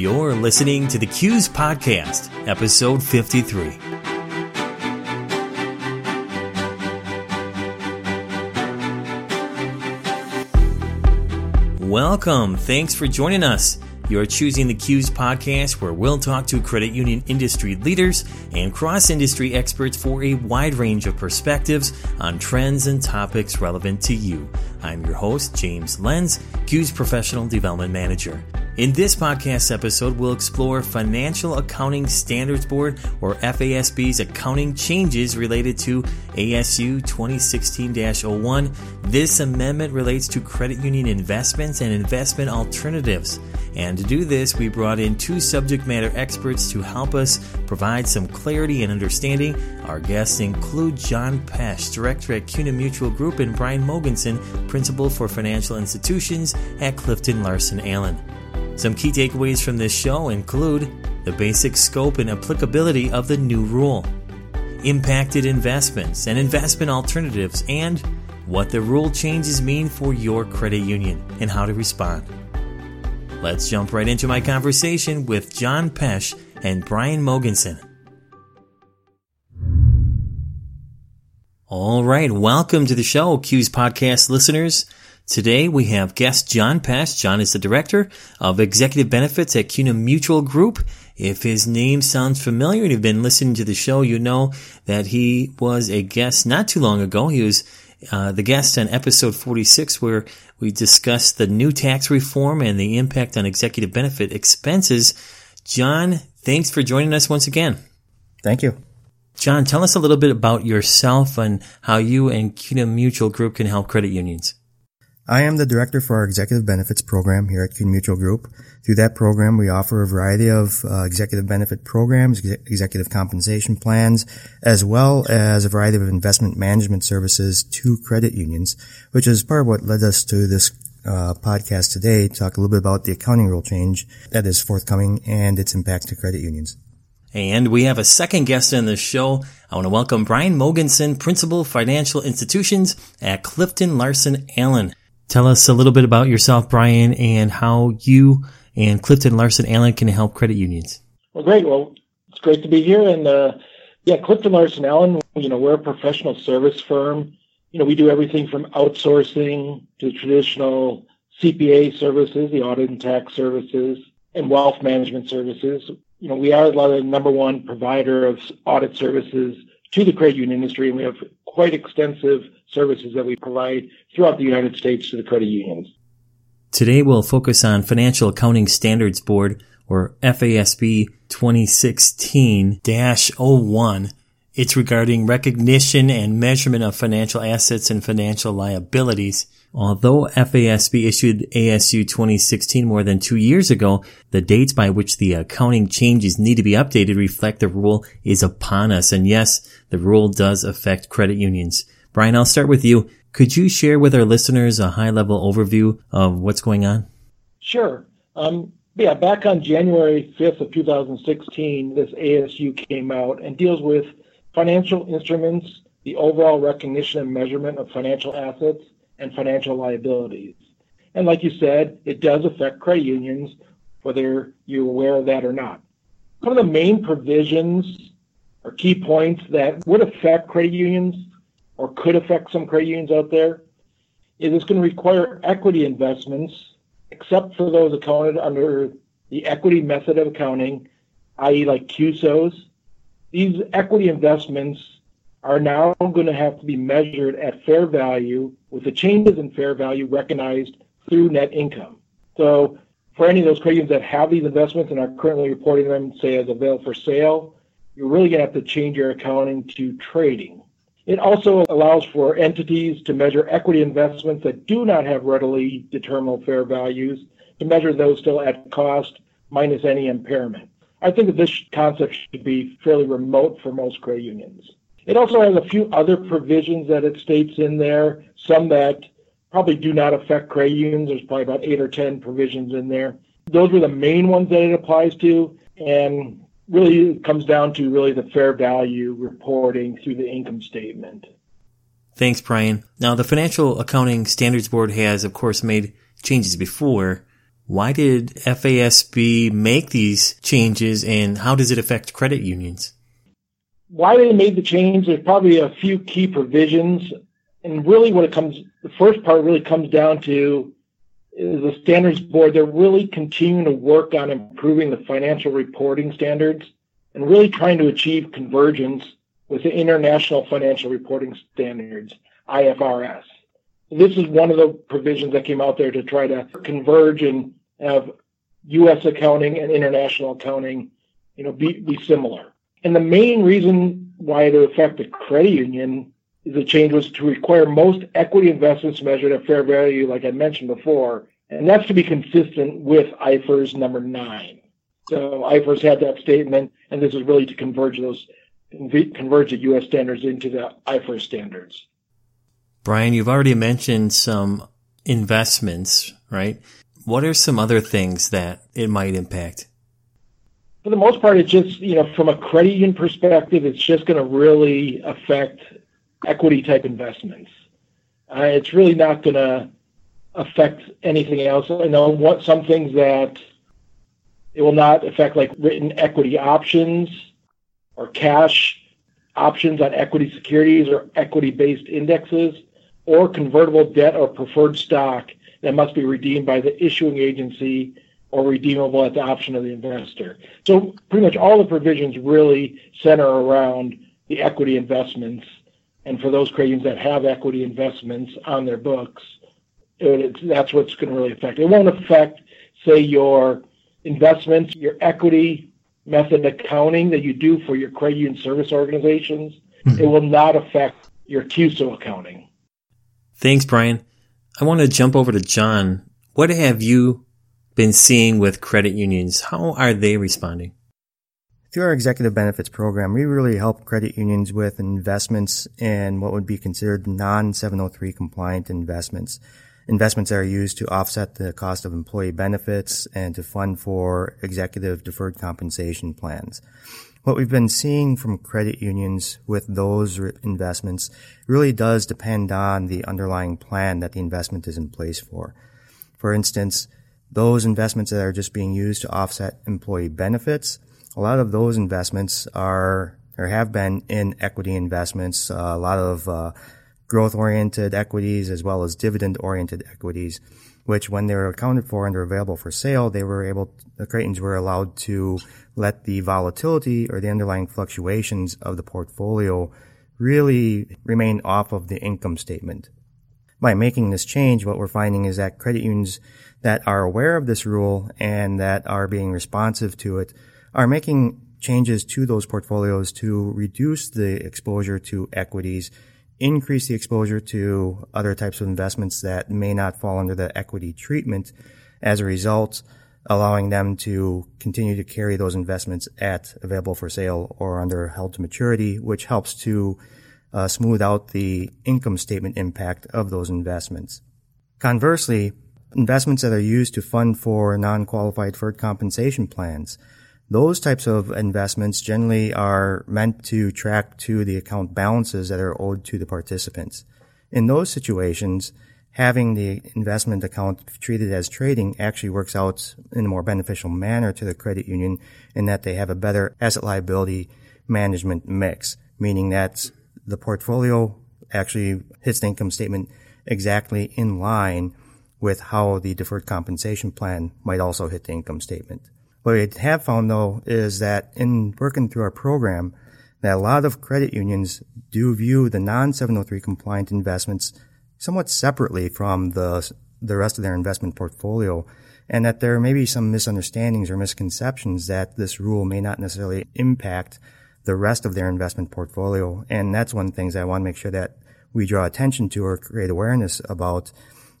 You're listening to the CUES Podcast, episode 53. Welcome. Thanks for joining us. You're choosing the CUES podcast where we'll talk to credit union industry leaders and cross industry experts for a wide range of perspectives on trends and topics relevant to you. I'm your host, James Lenz, CUES professional development manager. In this podcast episode, we'll explore Financial Accounting Standards Board or FASB's accounting changes related to ASU 2016 01. This amendment relates to credit union investments and investment alternatives. And to do this, we brought in two subject matter experts to help us provide some clarity and understanding. Our guests include John Pesh, Director at CUNA Mutual Group, and Brian Mogensen, Principal for Financial Institutions at Clifton Larson Allen. Some key takeaways from this show include the basic scope and applicability of the new rule, impacted investments and investment alternatives, and what the rule changes mean for your credit union and how to respond. Let's jump right into my conversation with John Pesh and Brian Mogensen. All right, welcome to the show, CUES podcast listeners. Today we have guest John Pesh. John is the director of executive benefits at CUNA Mutual Group. If his name sounds familiar and you've been listening to the show, you know that he was a guest not too long ago. He was uh, the guest on episode 46 where we discussed the new tax reform and the impact on executive benefit expenses. John, thanks for joining us once again. Thank you. John, tell us a little bit about yourself and how you and CUNA Mutual Group can help credit unions. I am the director for our executive benefits program here at CUNA Mutual Group. Through that program, we offer a variety of uh, executive benefit programs, ex- executive compensation plans, as well as a variety of investment management services to credit unions, which is part of what led us to this uh, podcast today, to talk a little bit about the accounting rule change that is forthcoming and its impact to credit unions. And we have a second guest in the show. I want to welcome Brian Mogensen, Principal Financial Institutions at Clifton Larson Allen. Tell us a little bit about yourself, Brian, and how you and Clifton Larson Allen can help credit unions. Well, great. Well, it's great to be here. And uh, yeah, Clifton Larson Allen, you know, we're a professional service firm. You know, we do everything from outsourcing to traditional CPA services, the audit and tax services, and wealth management services. You know, we are the number one provider of audit services to the credit union industry, and we have quite extensive services that we provide throughout the United States to the credit unions. Today we'll focus on Financial Accounting Standards Board or FASB 2016-01. It's regarding recognition and measurement of financial assets and financial liabilities. Although FASB issued ASU 2016 more than two years ago, the dates by which the accounting changes need to be updated reflect the rule is upon us. And yes, the rule does affect credit unions. Brian, I'll start with you. Could you share with our listeners a high level overview of what's going on? Sure. Um, yeah, back on January 5th of 2016, this ASU came out and deals with financial instruments, the overall recognition and measurement of financial assets, and financial liabilities. And like you said, it does affect credit unions, whether you're aware of that or not. Some of the main provisions or key points that would affect credit unions or could affect some credit unions out there is it's going to require equity investments, except for those accounted under the equity method of accounting, i.e., like CUSOs. These equity investments are now going to have to be measured at fair value with the changes in fair value recognized through net income. So for any of those credit unions that have these investments and are currently reporting them, say, as available for sale, you're really going to have to change your accounting to trading. It also allows for entities to measure equity investments that do not have readily determinable fair values, to measure those still at cost minus any impairment. I think that this concept should be fairly remote for most credit unions. It also has a few other provisions that it states in there, some that probably do not affect credit unions. There's probably about eight or 10 provisions in there. Those are the main ones that it applies to. And really it comes down to really the fair value reporting through the income statement. Thanks, Brian. Now, the Financial Accounting Standards Board has, of course, made changes before. Why did FASB make these changes and how does it affect credit unions? Why they made the change, there's probably a few key provisions. And really what it comes, the first part really comes down to is the standards board, they're really continuing to work on improving the financial reporting standards and really trying to achieve convergence with the International Financial Reporting Standards, IFRS. This is one of the provisions that came out there to try to converge and have U.S. accounting and international accounting, you know, be, be similar. And the main reason why it would affect the credit union is the change was to require most equity investments measured at fair value, like I mentioned before, and that's to be consistent with IFRS number nine. So IFRS had that statement, and this is really to converge those converge the U.S. standards into the IFRS standards. Brian, you've already mentioned some investments, right? What are some other things that it might impact? For the most part, it's just, you know, from a credit union perspective, it's just going to really affect equity type investments. Uh, it's really not going to affect anything else. I know what some things that it will not affect like written equity options or cash options on equity securities or equity based indexes or convertible debt or preferred stock that must be redeemed by the issuing agency or redeemable at the option of the investor. So pretty much all the provisions really center around the equity investments and for those credit unions that have equity investments on their books, it, that's what's going to really affect. It won't affect, say, your investments, your equity method accounting that you do for your credit union service organizations. Mm-hmm. It will not affect your CUSO accounting. Thanks, Brian. I want to jump over to John. What have you been seeing with credit unions? How are they responding? Through our executive benefits program, we really help credit unions with investments in what would be considered non-703 compliant investments. Investments that are used to offset the cost of employee benefits and to fund for executive deferred compensation plans. What we've been seeing from credit unions with those investments really does depend on the underlying plan that the investment is in place for. For instance, those investments that are just being used to offset employee benefits a lot of those investments are or have been in equity investments, uh, a lot of uh, growth oriented equities as well as dividend oriented equities, which when they were accounted for and are available for sale, they were able, the Cretons were allowed to let the volatility or the underlying fluctuations of the portfolio really remain off of the income statement. By making this change, what we're finding is that credit unions that are aware of this rule and that are being responsive to it are making changes to those portfolios to reduce the exposure to equities, increase the exposure to other types of investments that may not fall under the equity treatment. As a result, allowing them to continue to carry those investments at available for sale or under held to maturity, which helps to uh, smooth out the income statement impact of those investments. Conversely, investments that are used to fund for non-qualified deferred compensation plans, those types of investments generally are meant to track to the account balances that are owed to the participants. In those situations, having the investment account treated as trading actually works out in a more beneficial manner to the credit union in that they have a better asset liability management mix, meaning that the portfolio actually hits the income statement exactly in line with how the deferred compensation plan might also hit the income statement. What we have found though is that in working through our program, that a lot of credit unions do view the non-703 compliant investments somewhat separately from the, the rest of their investment portfolio and that there may be some misunderstandings or misconceptions that this rule may not necessarily impact the rest of their investment portfolio. And that's one of the things I want to make sure that we draw attention to or create awareness about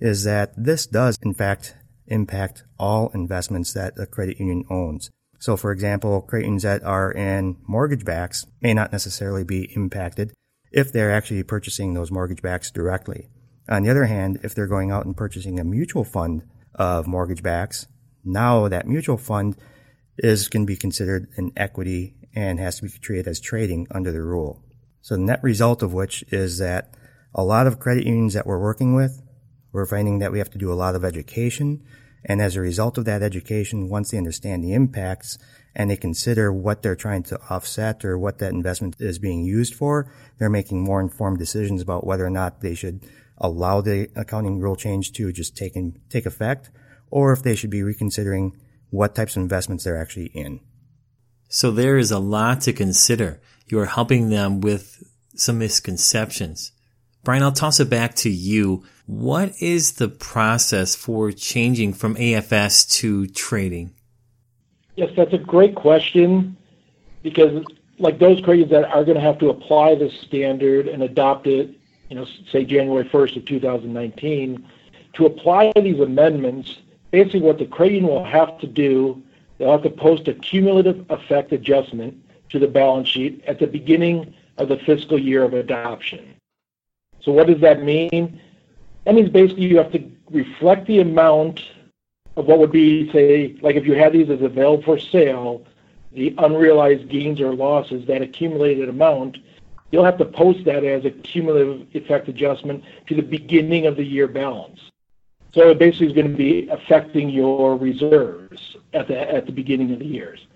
is that this does in fact impact all investments that a credit union owns. So for example, credit unions that are in mortgage backs may not necessarily be impacted if they're actually purchasing those mortgage backs directly. On the other hand, if they're going out and purchasing a mutual fund of mortgage backs, now that mutual fund is going to be considered an equity and has to be treated as trading under the rule. So the net result of which is that a lot of credit unions that we're working with we're finding that we have to do a lot of education And as a result of that education, once they understand the impacts and they consider what they're trying to offset or what that investment is being used for, they're making more informed decisions about whether or not they should allow the accounting rule change to just take in, take effect or if they should be reconsidering what types of investments they're actually in. So there is a lot to consider. You are helping them with some misconceptions. Brian, I'll toss it back to you. What is the process for changing from AFS to trading? Yes, that's a great question because like those credits that are going to have to apply the standard and adopt it, you know, say January 1st of 2019, to apply these amendments, basically what the credit will have to do, they'll have to post a cumulative effect adjustment to the balance sheet at the beginning of the fiscal year of adoption. So what does that mean? That means basically you have to reflect the amount of what would be, say, like if you had these as available for sale, the unrealized gains or losses, that accumulated amount, you'll have to post that as a cumulative effect adjustment to the beginning of the year balance. So it basically is going to be affecting your reserves at the at the beginning of the years.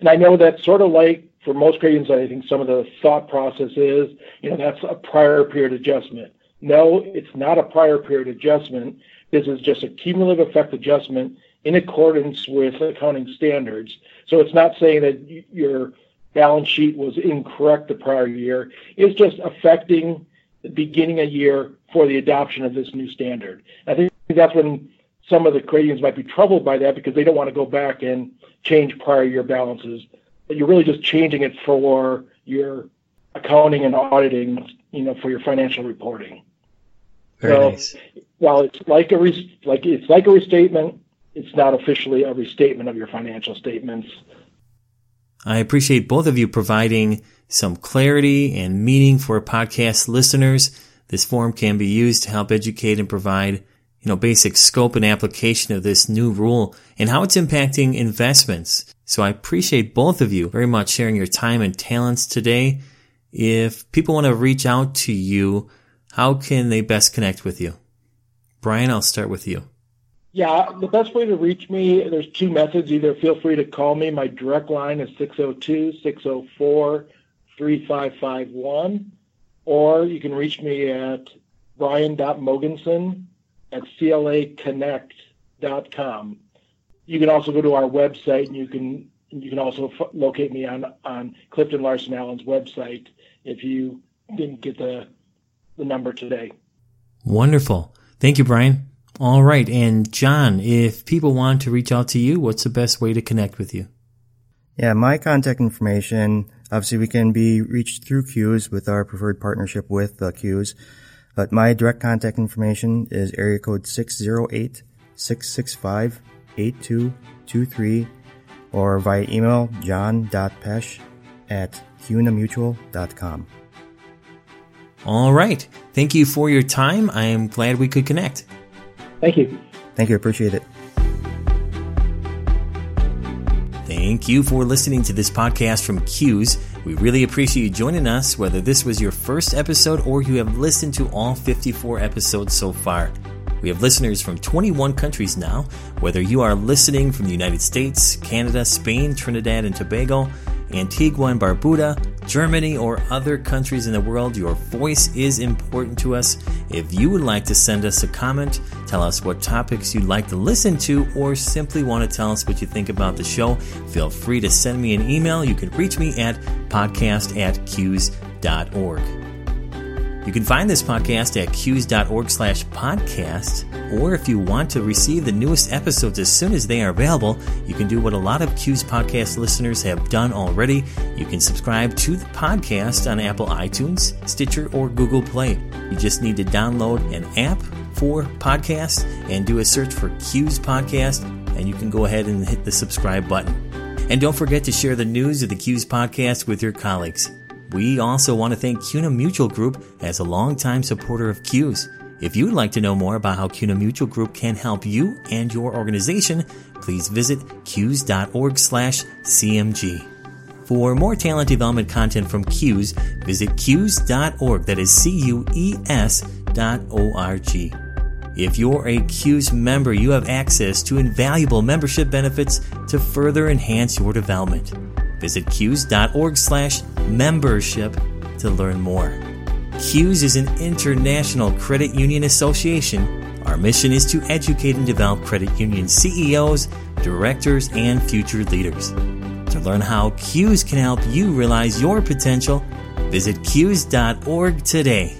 And I know that's sort of like for most Canadians, I think some of the thought process is, you know, that's a prior period adjustment. No, it's not a prior period adjustment. This is just a cumulative effect adjustment in accordance with accounting standards. So it's not saying that your balance sheet was incorrect the prior year. It's just affecting the beginning of year for the adoption of this new standard. I think that's when some of the Canadians might be troubled by that because they don't want to go back and change prior year balances but you're really just changing it for your accounting and auditing, you know, for your financial reporting. Very so nice. while it's like a re- like it's like a restatement, it's not officially a restatement of your financial statements. I appreciate both of you providing some clarity and meaning for podcast listeners. This form can be used to help educate and provide you know, basic scope and application of this new rule and how it's impacting investments. So I appreciate both of you very much sharing your time and talents today. If people want to reach out to you, how can they best connect with you? Brian, I'll start with you. Yeah, the best way to reach me, there's two methods. Either feel free to call me. My direct line is 602 604 3551, or you can reach me at brian.mogensen at claconnect.com. You can also go to our website, and you can you can also f- locate me on on Clifton Larson Allen's website if you didn't get the the number today. Wonderful. Thank you, Brian. All right. And John, if people want to reach out to you, what's the best way to connect with you? Yeah, my contact information, obviously we can be reached through CUES with our preferred partnership with uh, CUES. But my direct contact information is area code 608 665 8223 or via email john.pesh at cunamutual.com. All right. Thank you for your time. I am glad we could connect. Thank you. Thank you. Appreciate it. Thank you for listening to this podcast from CUES. We really appreciate you joining us, whether this was your first episode or you have listened to all 54 episodes so far. We have listeners from 21 countries now, whether you are listening from the United States, Canada, Spain, Trinidad and Tobago, Antigua and Barbuda, Germany, or other countries in the world, your voice is important to us. If you would like to send us a comment, tell us what topics you'd like to listen to, or simply want to tell us what you think about the show, feel free to send me an email. You can reach me at podcast at cues.org. You can find this podcast at cues.org slash podcast, or if you want to receive the newest episodes as soon as they are available, you can do what a lot of CUES podcast listeners have done already. You can subscribe to the podcast on Apple iTunes, Stitcher, or Google Play. You just need to download an app for podcasts and do a search for CUES Podcast, and you can go ahead and hit the subscribe button. And don't forget to share the news of the CUES Podcast with your colleagues. We also want to thank CUNA Mutual Group as a longtime supporter of CUES. If you would like to know more about how CUNA Mutual Group can help you and your organization, please visit cues.org slash CMG. For more talent development content from CUES, visit cues.org. That is C-U-E-S dot O-R-G. If you're a CUES member, you have access to invaluable membership benefits to further enhance your development. Visit CUES.org slash membership to learn more. CUES is an international credit union association. Our mission is to educate and develop credit union CEOs, directors, and future leaders. To learn how CUES can help you realize your potential, visit CUES.org today.